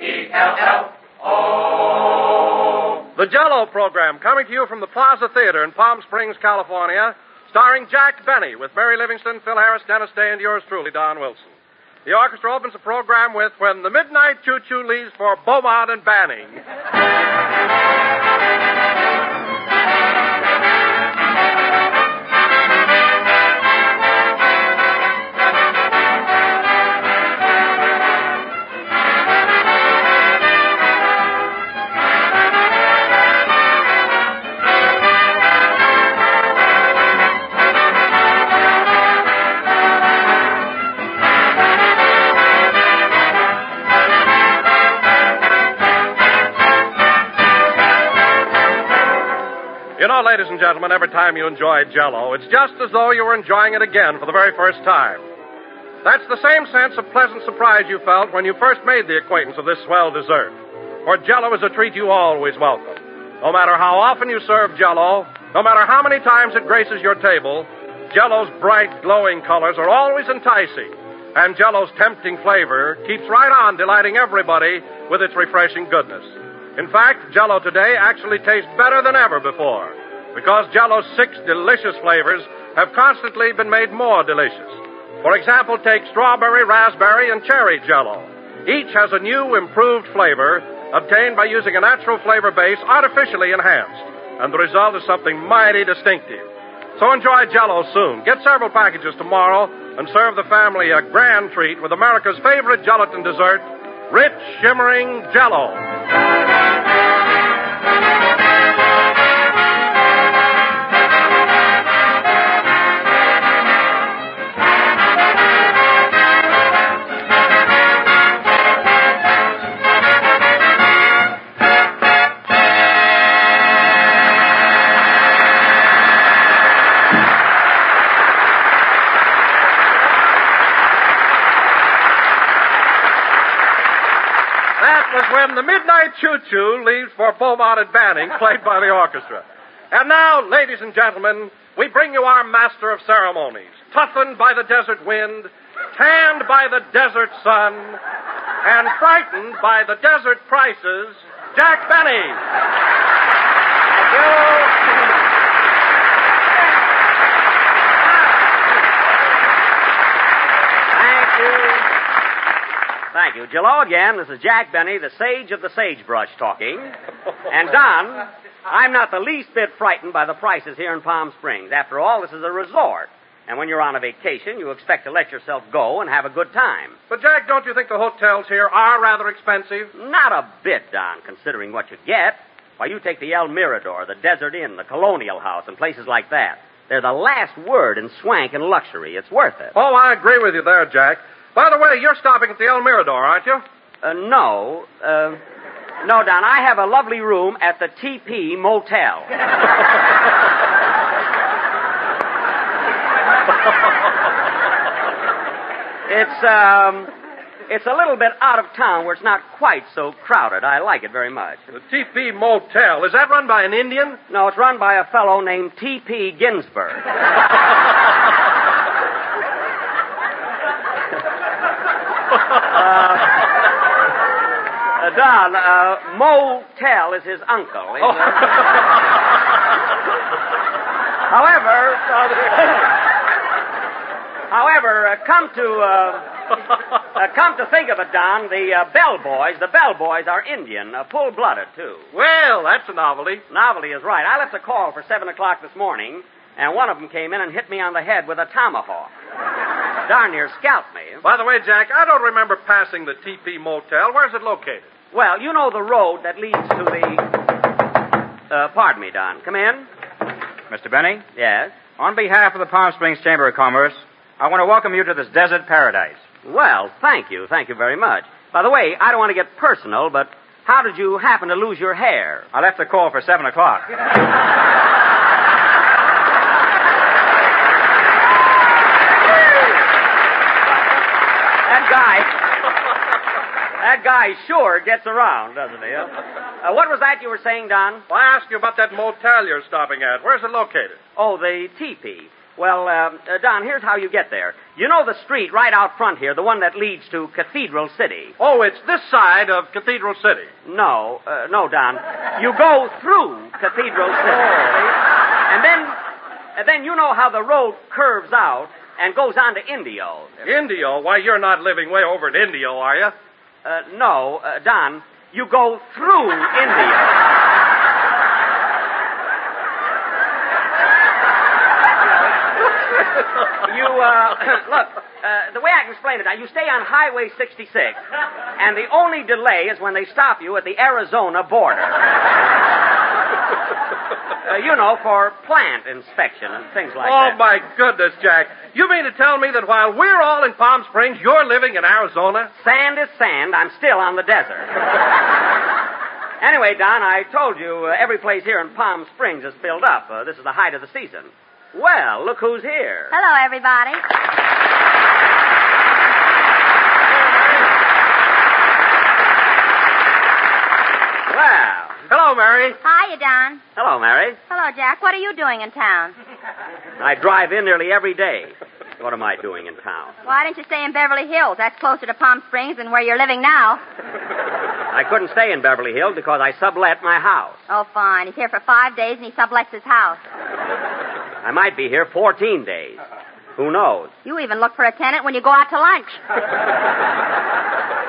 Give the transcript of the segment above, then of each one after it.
J-E-L-L-O. The Jello program coming to you from the Plaza Theater in Palm Springs, California, starring Jack Benny with Mary Livingstone, Phil Harris, Dennis Day, and yours truly, Don Wilson. The orchestra opens the program with When the Midnight Choo Choo leaves for Beaumont and Banning. Know, ladies and gentlemen, every time you enjoy Jello, it's just as though you were enjoying it again for the very first time. That's the same sense of pleasant surprise you felt when you first made the acquaintance of this swell dessert. For Jello is a treat you always welcome. No matter how often you serve Jello, no matter how many times it graces your table, Jello's bright, glowing colors are always enticing, and Jello's tempting flavor keeps right on delighting everybody with its refreshing goodness. In fact, Jello today actually tastes better than ever before because Jello's six delicious flavors have constantly been made more delicious. For example, take strawberry, raspberry, and cherry Jello. Each has a new, improved flavor obtained by using a natural flavor base artificially enhanced, and the result is something mighty distinctive. So enjoy Jello soon. Get several packages tomorrow and serve the family a grand treat with America's favorite gelatin dessert, rich, shimmering Jello. Choo Choo leaves for Beaumont and Banning, played by the orchestra. And now, ladies and gentlemen, we bring you our master of ceremonies, toughened by the desert wind, tanned by the desert sun, and frightened by the desert prices, Jack Benny. Thank you. Thank you. You. Again. This is Jack Benny, the sage of the sagebrush talking. And Don, I'm not the least bit frightened by the prices here in Palm Springs. After all, this is a resort. And when you're on a vacation, you expect to let yourself go and have a good time. But, Jack, don't you think the hotels here are rather expensive? Not a bit, Don, considering what you get. Why, you take the El Mirador, the Desert Inn, the Colonial House, and places like that. They're the last word in swank and luxury. It's worth it. Oh, I agree with you there, Jack. By the way, you're stopping at the El Mirador, aren't you? Uh, no. Uh, no, Don. I have a lovely room at the TP Motel. it's um, it's a little bit out of town where it's not quite so crowded. I like it very much. The TP Motel. Is that run by an Indian? No, it's run by a fellow named T.P. Ginsburg. Uh, Don, uh, Motel is his uncle. He's, uh, however, however, uh, come to uh, uh, come to think of it, Don, the uh, bellboys, the bellboys are Indian, uh, full-blooded too. Well, that's a novelty. Novelty is right. I left a call for seven o'clock this morning, and one of them came in and hit me on the head with a tomahawk. Darn near scalped me. By the way, Jack, I don't remember passing the TP Motel. Where's it located? Well, you know the road that leads to the. Uh, pardon me, Don. Come in. Mr. Benny, Yes. on behalf of the Palm Springs Chamber of Commerce, I want to welcome you to this desert paradise. Well, thank you. Thank you very much. By the way, I don't want to get personal, but how did you happen to lose your hair? I left the call for 7 o'clock. That guy. That guy sure gets around, doesn't he? Uh, what was that you were saying, Don? Well, I asked you about that motel you're stopping at. Where's it located? Oh, the teepee. Well, uh, uh, Don, here's how you get there. You know the street right out front here, the one that leads to Cathedral City. Oh, it's this side of Cathedral City. No, uh, no, Don. You go through Cathedral City. And then, and then you know how the road curves out and goes on to Indio. Indio? Why, you're not living way over in Indio, are you? Uh, no, uh, Don. You go through Indio. you, uh, look, uh, the way I can explain it, you stay on Highway 66, and the only delay is when they stop you at the Arizona border. Uh, you know, for plant inspection and things like oh, that. Oh, my goodness, Jack. You mean to tell me that while we're all in Palm Springs, you're living in Arizona? Sand is sand. I'm still on the desert. anyway, Don, I told you uh, every place here in Palm Springs is filled up. Uh, this is the height of the season. Well, look who's here. Hello, everybody. Well, Hello, Mary. Hiya, Don. hello, Mary. Hello, Jack. What are you doing in town? I drive in nearly every day. What am I doing in town? Why didn't you stay in Beverly Hills? That's closer to Palm Springs than where you're living now. I couldn't stay in Beverly Hills because I sublet my house. Oh, fine. He's here for five days and he sublets his house. I might be here 14 days. Who knows? You even look for a tenant when you go out to lunch.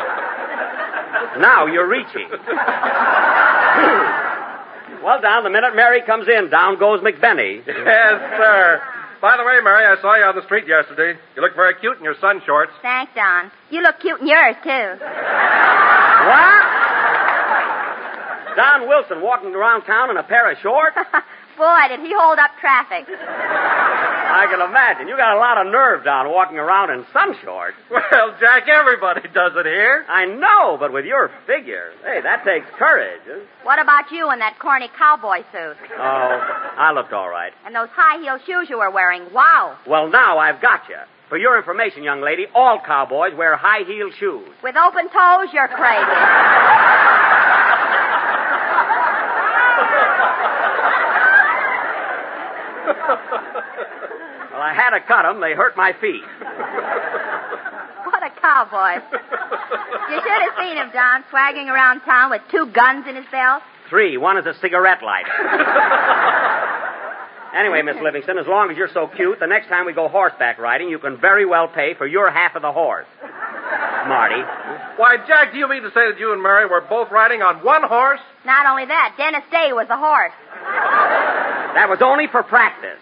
Now you're reaching. well, Don, the minute Mary comes in, down goes McBenny. Yes, sir. By the way, Mary, I saw you on the street yesterday. You look very cute in your sun shorts. Thanks, Don. You look cute in yours, too. What? Don Wilson walking around town in a pair of shorts? Boy, did he hold up traffic. I can imagine. You got a lot of nerve, Don, walking around in sun shorts. Well, Jack, everybody does it here. I know, but with your figure, hey, that takes courage. huh? What about you in that corny cowboy suit? Oh, I looked all right. And those high heel shoes you were wearing? Wow. Well, now I've got you. For your information, young lady, all cowboys wear high heel shoes. With open toes, you're crazy. Well, I had to cut them. They hurt my feet. What a cowboy. You should have seen him, Don, swagging around town with two guns in his belt. Three. One is a cigarette lighter. anyway, Miss Livingstone, as long as you're so cute, the next time we go horseback riding, you can very well pay for your half of the horse. Marty. Why, Jack, do you mean to say that you and Mary were both riding on one horse? Not only that, Dennis Day was the horse. That was only for practice.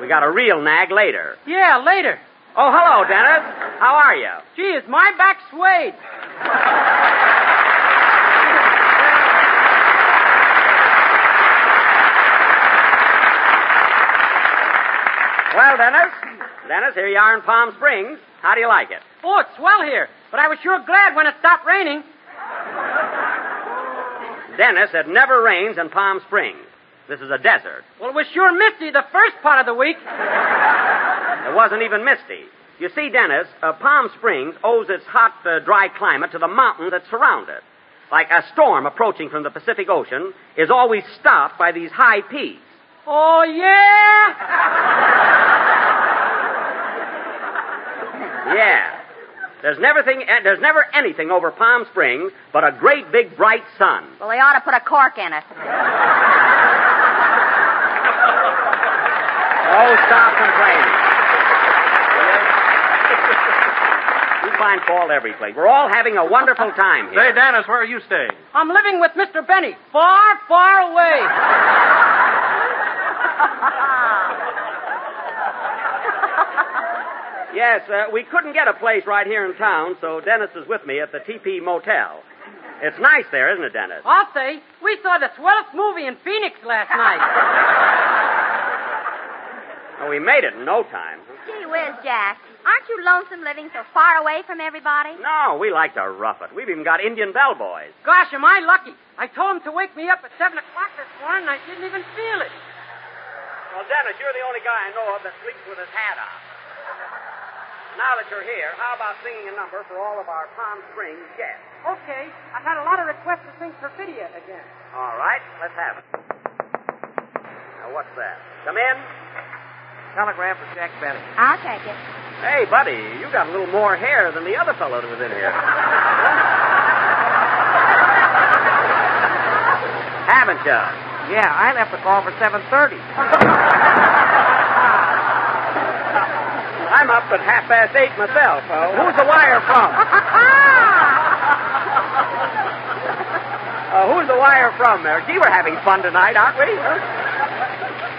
We got a real nag later. Yeah, later. Oh, hello, Dennis. How are you? Gee, is my back swayed? Well, Dennis. Dennis, here you are in Palm Springs. How do you like it? Oh, it's swell here. But I was sure glad when it stopped raining. Dennis, it never rains in Palm Springs. This is a desert. Well, it was sure misty the first part of the week. It wasn't even misty. You see, Dennis, uh, Palm Springs owes its hot, uh, dry climate to the mountain that surrounds it. Like a storm approaching from the Pacific Ocean is always stopped by these high peaks. Oh, yeah? Yeah. There's never, thing, uh, there's never anything over Palm Springs but a great big bright sun. Well, they ought to put a cork in it. Oh, stop complaining. You find fault every place. We're all having a wonderful time here. Say, Dennis, where are you staying? I'm living with Mr. Benny, far, far away. Yes, uh, we couldn't get a place right here in town, so Dennis is with me at the TP Motel. It's nice there, isn't it, Dennis? I'll say, we saw the swellest movie in Phoenix last night. Oh, we made it in no time. Gee whiz, Jack. Aren't you lonesome living so far away from everybody? No, we like to rough it. We've even got Indian bellboys. Gosh, am I lucky. I told him to wake me up at 7 o'clock this morning, and I didn't even feel it. Well, Dennis, you're the only guy I know of that sleeps with his hat on. Now that you're here, how about singing a number for all of our Palm Springs guests? Okay, I've had a lot of requests to sing Perfidia again. All right, let's have it. Now, what's that? Come in. telegram for Jack Benny. I'll take it. Hey, buddy, you got a little more hair than the other fellow that was in here. Haven't you? Yeah, I left the call for 7.30. I'm up at half past eight myself. Uh, who's the wire from? Uh, who's the wire from, Mary? Gee, we're having fun tonight, aren't we? Huh?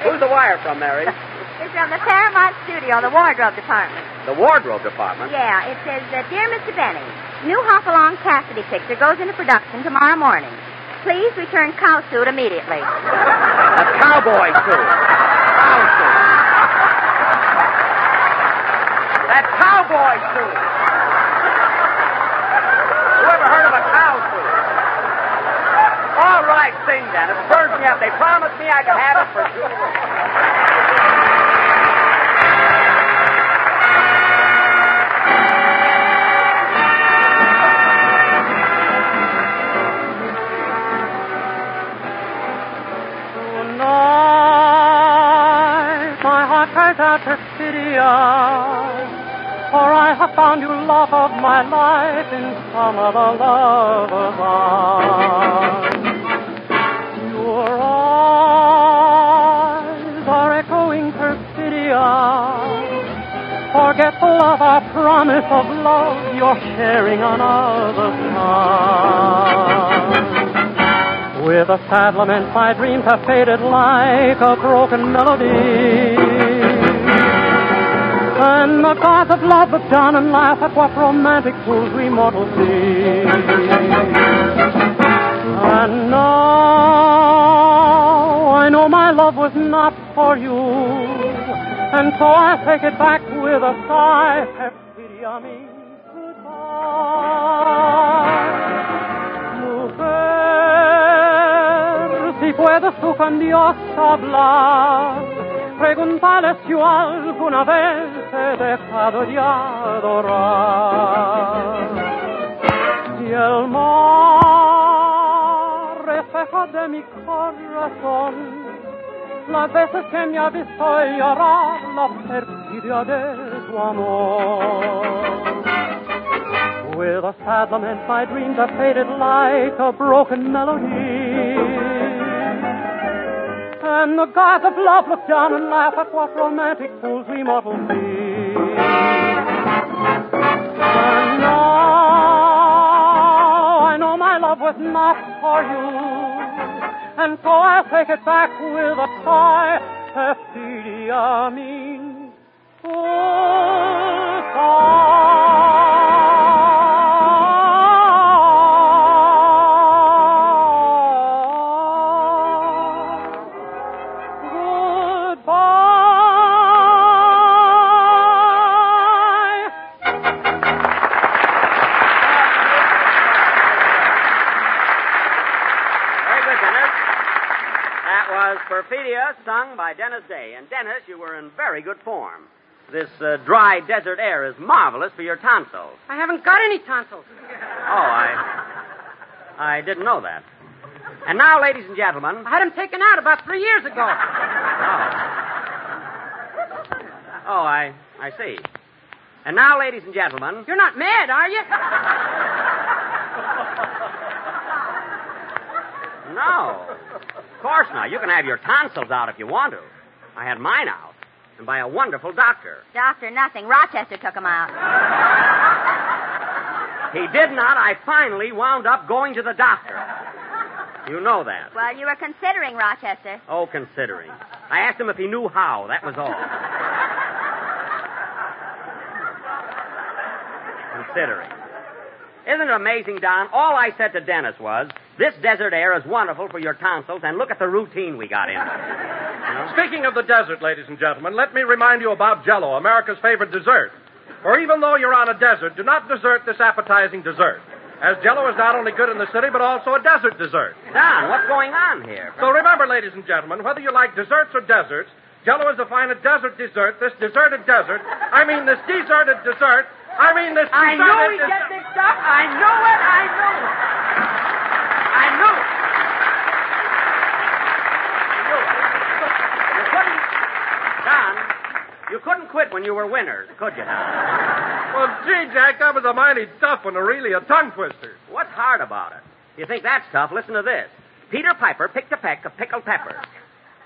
Who's the wire from, Mary? It's from the Paramount Studio, the wardrobe department. The wardrobe department. Yeah, it says, uh, Dear Mr. Benny, new Hopalong Cassidy picture goes into production tomorrow morning. Please return cow suit immediately. A cowboy suit. Cow suit. Cowboy suit. Who ever heard of a cow suit? All right, sing then. It spurs me up. They promised me I could have it for two. In some other love of mine. Your eyes are echoing perfidia. Forget the love, our promise of love you're sharing another time. With a sad lament, my dreams have faded like a broken melody. And the gods of love look down and laugh at what romantic fools we mortals be. And now I know my love was not for you. And so I take it back with a sigh. Perfidia means goodbye. Mujer, si puedes tú Dios hablar, pregúntale si yo alguna vez he dejado ya adorar. Y el mar, reflejo de mi corazón, las veces que me ha visto llorar la perfidia de tu amor. With a sad lament, my dreams are faded like a broken melody. And the gods of love look down and laugh at what romantic fools we mortals be. And now I know my love was not for you. And so I'll take it back with a sigh. Perfidia means oh, goodbye. Sung by Dennis Day. And Dennis, you were in very good form. This uh, dry desert air is marvelous for your tonsils. I haven't got any tonsils. Oh, I. I didn't know that. And now, ladies and gentlemen. I had them taken out about three years ago. Oh. Oh, I. I see. And now, ladies and gentlemen. You're not mad, are you? No. Of course not. You can have your tonsils out if you want to. I had mine out. And by a wonderful doctor. Doctor, nothing. Rochester took him out. He did not. I finally wound up going to the doctor. You know that. Well, you were considering Rochester. Oh, considering. I asked him if he knew how. That was all. considering. Isn't it amazing, Don? All I said to Dennis was, this desert air is wonderful for your tonsils, and look at the routine we got in. Speaking of the desert, ladies and gentlemen, let me remind you about Jello, America's favorite dessert. For even though you're on a desert, do not desert this appetizing dessert. As Jello is not only good in the city, but also a desert dessert. Don, what's going on here? So remember, ladies and gentlemen, whether you like desserts or deserts, Jello is the finest desert dessert, this deserted desert. I mean, this deserted dessert. I mean, this I deserted knew he'd des- get mixed up. I knew it. I knew it. I knew it. You're putting, Don, couldn't quit when you were winners, could you now? Well, gee, Jack, that was a mighty tough one, really a tongue twister. What's hard about it? You think that's tough? Listen to this. Peter Piper picked a peck of pickled peppers.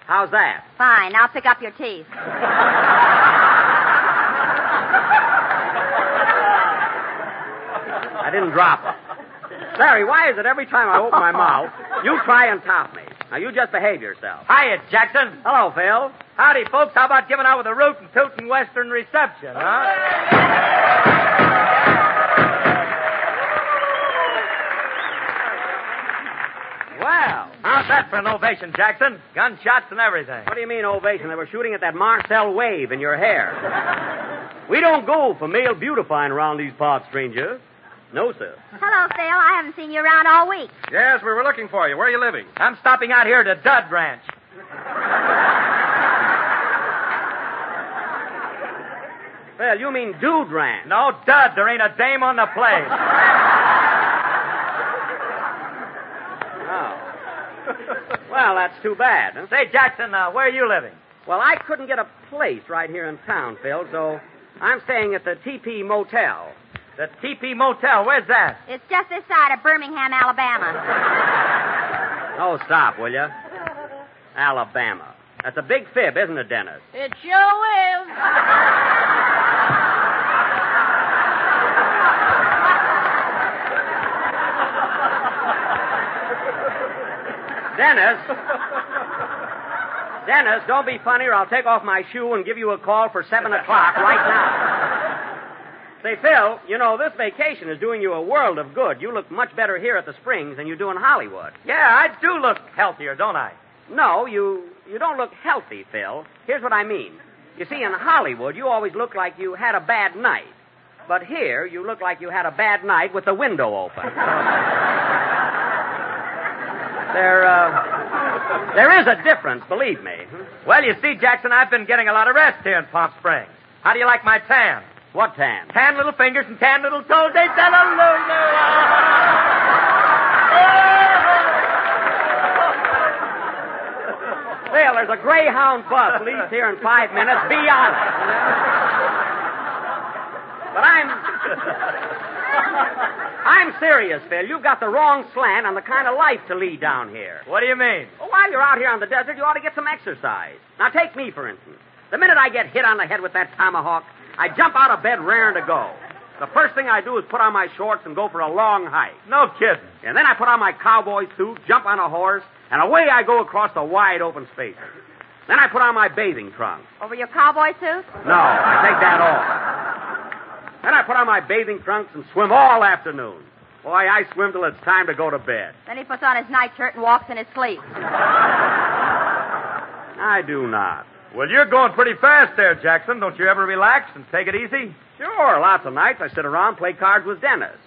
How's that? Fine, I'll pick up your teeth. I didn't drop them. Larry, why is it every time I open my mouth, you try and top me? Now, you just behave yourself. Hiya, Jackson. Hello, Phil. Howdy, folks. How about giving out with a rootin' tootin' western reception, huh? Well, how's that for an ovation, Jackson? Gunshots and everything. What do you mean, ovation? They were shooting at that Marcel wave in your hair. we don't go for male beautifying around these parts, stranger. No, sir. Hello, Phil. I haven't seen you around all week. Yes, we were looking for you. Where are you living? I'm stopping out here to Dud Ranch. Well, you mean Dude Ranch. No, Dud. There ain't a dame on the place. Oh. Well, that's too bad. Huh? Say, Jackson, uh, where are you living? Well, I couldn't get a place right here in town, Phil, so I'm staying at the TP Motel. The TP Motel. Where's that? It's just this side of Birmingham, Alabama. Oh, stop, will you? Alabama. That's a big fib, isn't it, Dennis? It sure is. Dennis. Dennis, don't be funny or I'll take off my shoe and give you a call for 7 o'clock right now. Say, Phil, you know, this vacation is doing you a world of good. You look much better here at the Springs than you do in Hollywood. Yeah, I do look healthier, don't I? No, you, you don't look healthy, Phil. Here's what I mean. You see, in Hollywood, you always look like you had a bad night. But here, you look like you had a bad night with the window open. there, uh, there is a difference, believe me. Well, you see, Jackson, I've been getting a lot of rest here in Palm Springs. How do you like my tan? What tan? Tan little fingers and tan little toes. They Phil, there's a Greyhound bus leaves here in five minutes. Be honest. But I'm. I'm serious, Phil. You've got the wrong slant on the kind of life to lead down here. What do you mean? Well, while you're out here on the desert, you ought to get some exercise. Now, take me, for instance. The minute I get hit on the head with that tomahawk, I jump out of bed raring to go. The first thing I do is put on my shorts and go for a long hike. No kidding. And then I put on my cowboy suit, jump on a horse, and away I go across the wide open spaces. Then I put on my bathing trunks. Over your cowboy suit? No, I take that off. Then I put on my bathing trunks and swim all afternoon. Boy, I swim till it's time to go to bed. Then he puts on his nightshirt and walks in his sleep. I do not. Well, you're going pretty fast there, Jackson. Don't you ever relax and take it easy? Sure, lots of nights I sit around play cards with Dennis.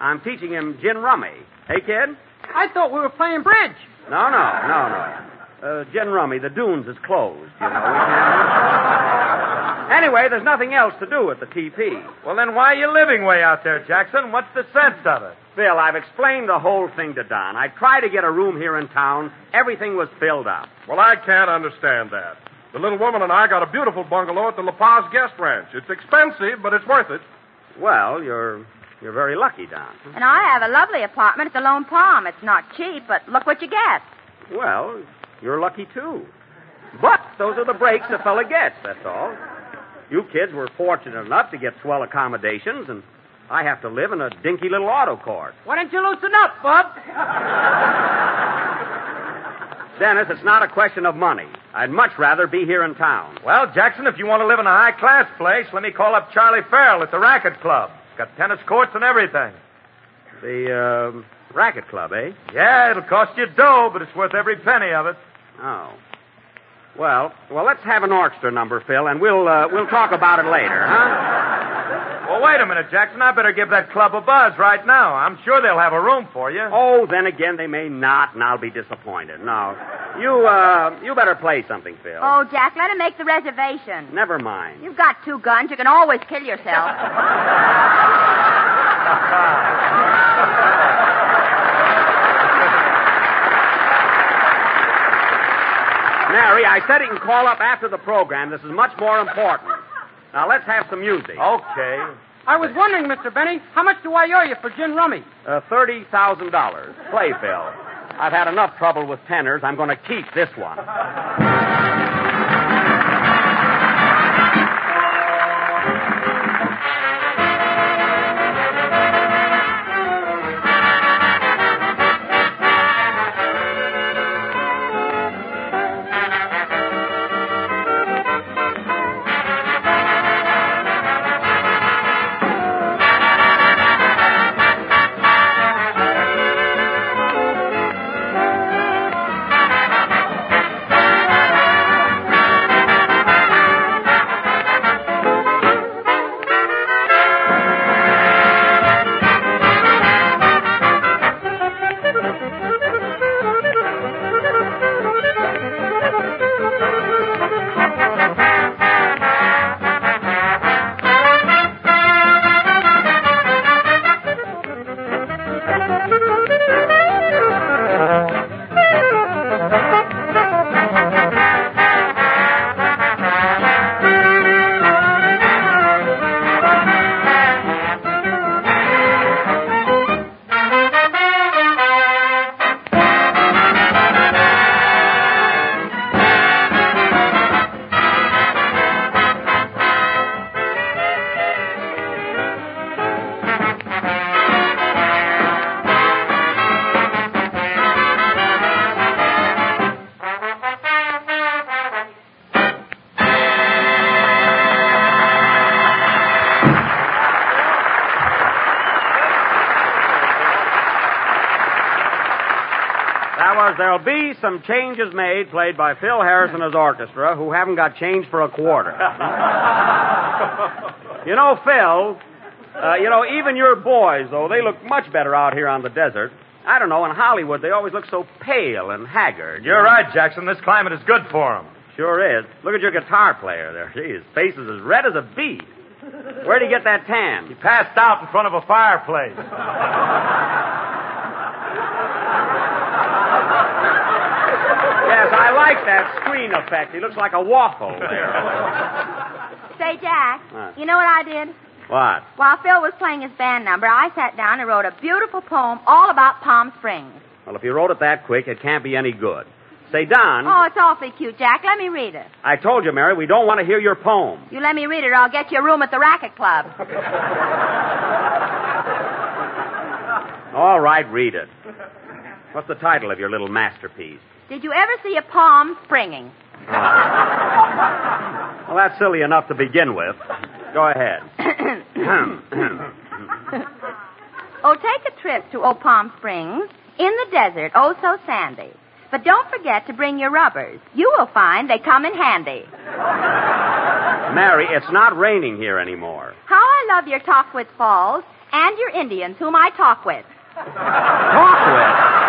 I'm teaching him gin rummy. Hey, kid? I thought we were playing bridge. No, no, no, no. Uh, gin rummy, the dunes is closed, you know. Anyway, there's nothing else to do at the TP. Well, then why are you living way out there, Jackson? What's the sense of it? Phil, I've explained the whole thing to Don. I tried to get a room here in town. Everything was filled up. Well, I can't understand that. The little woman and I got a beautiful bungalow at the La Paz Guest Ranch. It's expensive, but it's worth it. Well, you're you're very lucky, Don. And I have a lovely apartment at the Lone Palm. It's not cheap, but look what you get. Well, you're lucky too. But those are the breaks a fella gets, that's all. You kids were fortunate enough to get swell accommodations, and I have to live in a dinky little auto court. Why don't you loosen up, Bub? Dennis, it's not a question of money. I'd much rather be here in town. Well, Jackson, if you want to live in a high class place, let me call up Charlie Farrell at the Racquet Club. It's got tennis courts and everything. The um, racquet club, eh? Yeah, it'll cost you dough, but it's worth every penny of it. Oh. Well, well, let's have an orchestra number, Phil, and we'll uh, we'll talk about it later, huh? Well, wait a minute, Jackson. I better give that club a buzz right now. I'm sure they'll have a room for you. Oh, then again, they may not, and I'll be disappointed. No, you uh, you better play something, Phil. Oh, Jack, let him make the reservation. Never mind. You've got two guns. You can always kill yourself. Mary, I said he can call up after the program. This is much more important. Now let's have some music. Okay. I was wondering, Mr. Benny, how much do I owe you for gin rummy? Uh, thirty thousand dollars. Play, Phil. I've had enough trouble with tenors. I'm going to keep this one. There'll Be Some Changes Made, played by Phil Harris and his orchestra, who haven't got change for a quarter. you know, Phil, uh, you know, even your boys, though, they look much better out here on the desert. I don't know, in Hollywood, they always look so pale and haggard. You're right, Jackson. This climate is good for him. Sure is. Look at your guitar player there. Gee, his face is as red as a beet. Where'd he get that tan? He passed out in front of a fireplace. Yes, I like that screen effect. He looks like a waffle there. Say, Jack, What? you know what I did? What? While Phil was playing his band number, I sat down and wrote a beautiful poem all about Palm Springs. Well, if you wrote it that quick, it can't be any good. Say, Don, Oh, it's awfully cute, Jack. Let me read it. I told you, Mary, we don't want to hear your poem. You let me read it, or I'll get you a room at the Racquet Club. All right, read it. What's the title of your little masterpiece? Did you ever see a palm springing? Well, that's silly enough to begin with. Go ahead. Oh, take a trip to Old Palm Springs in the desert, oh so sandy. But don't forget to bring your rubbers. You will find they come in handy. Mary, it's not raining here anymore. How I love your Tahquitz Falls and your Indians, whom I talk with. Talk with.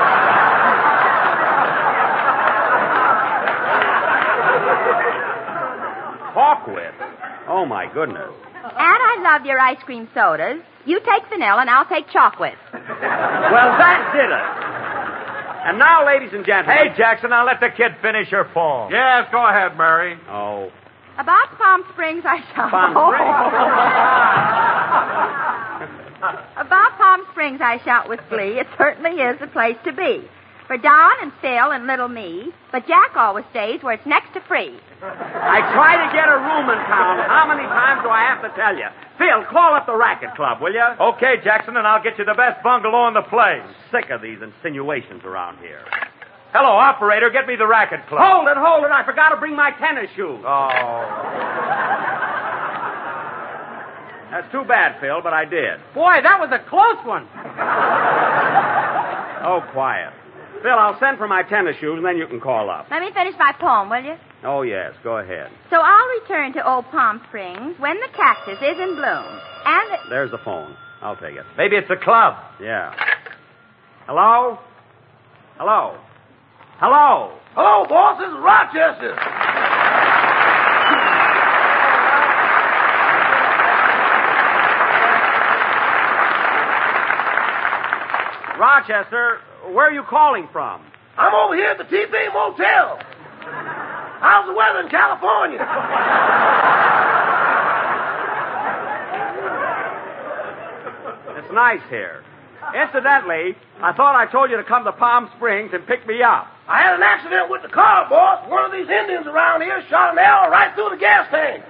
Talk with. Oh, my goodness. And I love your ice cream sodas. You take vanilla and I'll take chocolate. Well, that did it. And now, ladies and gentlemen. Hey, Jackson, now let the kid finish her poem. Yes, go ahead, Mary. Oh. About Palm Springs, I shall. Palm About Palm Springs, I shout with glee. It certainly is the place to be. For Don and Phil and little me. But Jack always stays where it's next to free. I try to get a room in town. How many times do I have to tell you? Phil, call up the racquet club, will you? Okay, Jackson, and I'll get you the best bungalow in the place. Sick of these insinuations around here. Hello, operator. Get me the racquet club. Hold it, hold it. I forgot to bring my tennis shoes. Oh. That's too bad, Phil, but I did. Boy, that was a close one. Oh, quiet. Phil, I'll send for my tennis shoes, and then you can call up. Let me finish my poem, will you? Oh, yes, go ahead. So I'll return to Old Palm Springs when the cactus is in bloom. And the... There's the phone. I'll take it. Maybe it's the club. Yeah. Hello? Hello? Hello? Hello, boss. This is Rochester. Rochester, where are you calling from? I'm over here at the TP Motel. How's the weather in California? It's nice here. Incidentally, I thought I told you to come to Palm Springs and pick me up. I had an accident with the car, boss. One of these Indians around here shot an arrow right through the gas tank.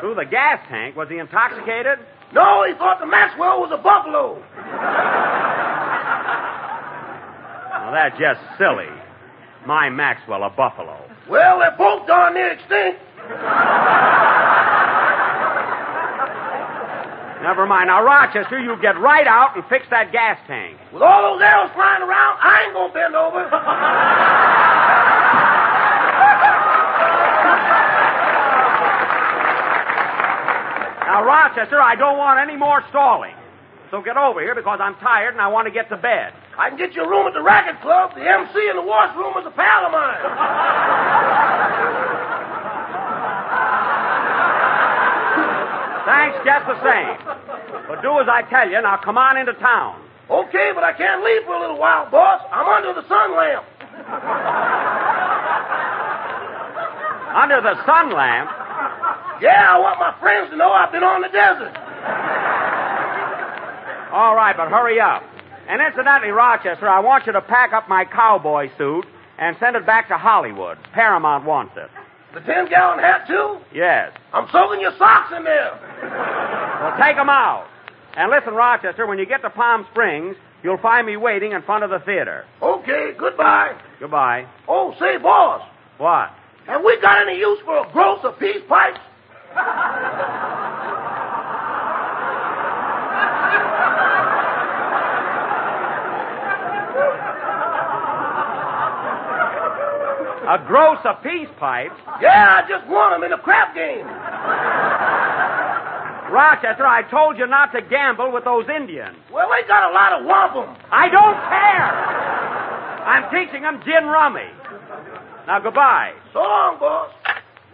Through the gas tank? Was he intoxicated? No, he thought the Maxwell was a buffalo. Well, that's just silly. My Maxwell, a buffalo. Well, they're both darn near extinct. Never mind. Now, Rochester, you get right out and fix that gas tank. With all those arrows flying around, I ain't gonna bend over. Now, Rochester, I don't want any more stalling. So get over here because I'm tired and I want to get to bed. I can get you a room at the racquet club. The MC in the washroom is a pal of mine. Thanks just the same. But do as I tell you. Now, come on into town. Okay, but I can't leave for a little while, boss. I'm under the sun lamp. Under the sun lamp? Yeah, I want my friends to know I've been on the desert. All right, but hurry up. And incidentally, Rochester, I want you to pack up my cowboy suit and send it back to Hollywood. Paramount wants it. The ten gallon hat, too? Yes. I'm soaking your socks in there. Well, take 'em out. And listen, Rochester, when you get to Palm Springs, you'll find me waiting in front of the theater. Okay, goodbye. Goodbye. Oh, say, boss, What? have we got any use for a gross of peace pipes? A gross of peace pipes? Yeah, I just won them in a crap game. Rochester, I told you not to gamble with those Indians. Well, they got a lot of wampum. I don't care. I'm teaching them gin rummy. Now, goodbye. So long, boss.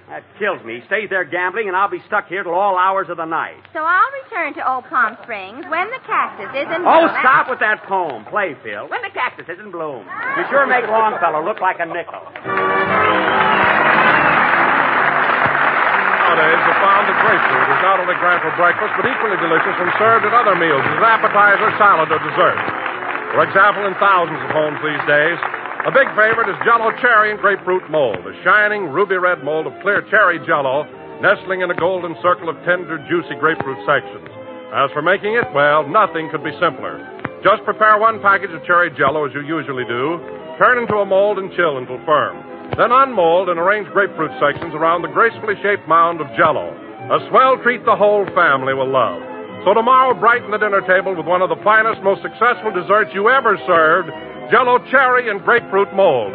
That kills me. He stays there gambling, and I'll be stuck here till all hours of the night. So I'll return to Old Palm Springs when the cactus is in bloom. Oh, bloom. stop with that poem. Play, Phil. When the cactus is in bloom. You sure make Longfellow look like a nickel. Nowadays, the pound of grapefruit is not only grand for breakfast, but equally delicious when served at other meals as appetizer, salad, or dessert. For example, in thousands of homes these days, a big favorite is Jello cherry and grapefruit mold, a shining ruby red mold of clear cherry Jello, nestling in a golden circle of tender, juicy grapefruit sections. As for making it, well, nothing could be simpler. Just prepare one package of cherry Jello as you usually do, turn into a mold and chill until firm. Then unmold and arrange grapefruit sections around the gracefully shaped mound of Jello. A swell treat the whole family will love. So tomorrow, brighten the dinner table with one of the finest, most successful desserts you ever served, Jello cherry and grapefruit mold.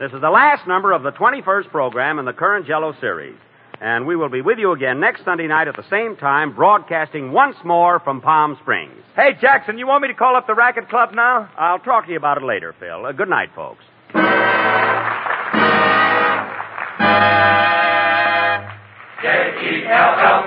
This is the last number of the 21st program in the current Jello series. And we will be with you again next Sunday night at the same time, broadcasting once more from Palm Springs. Hey, Jackson, you want me to call up the racquet club now? I'll talk to you about it later, Phil. Uh, good night, folks. J-E-L-L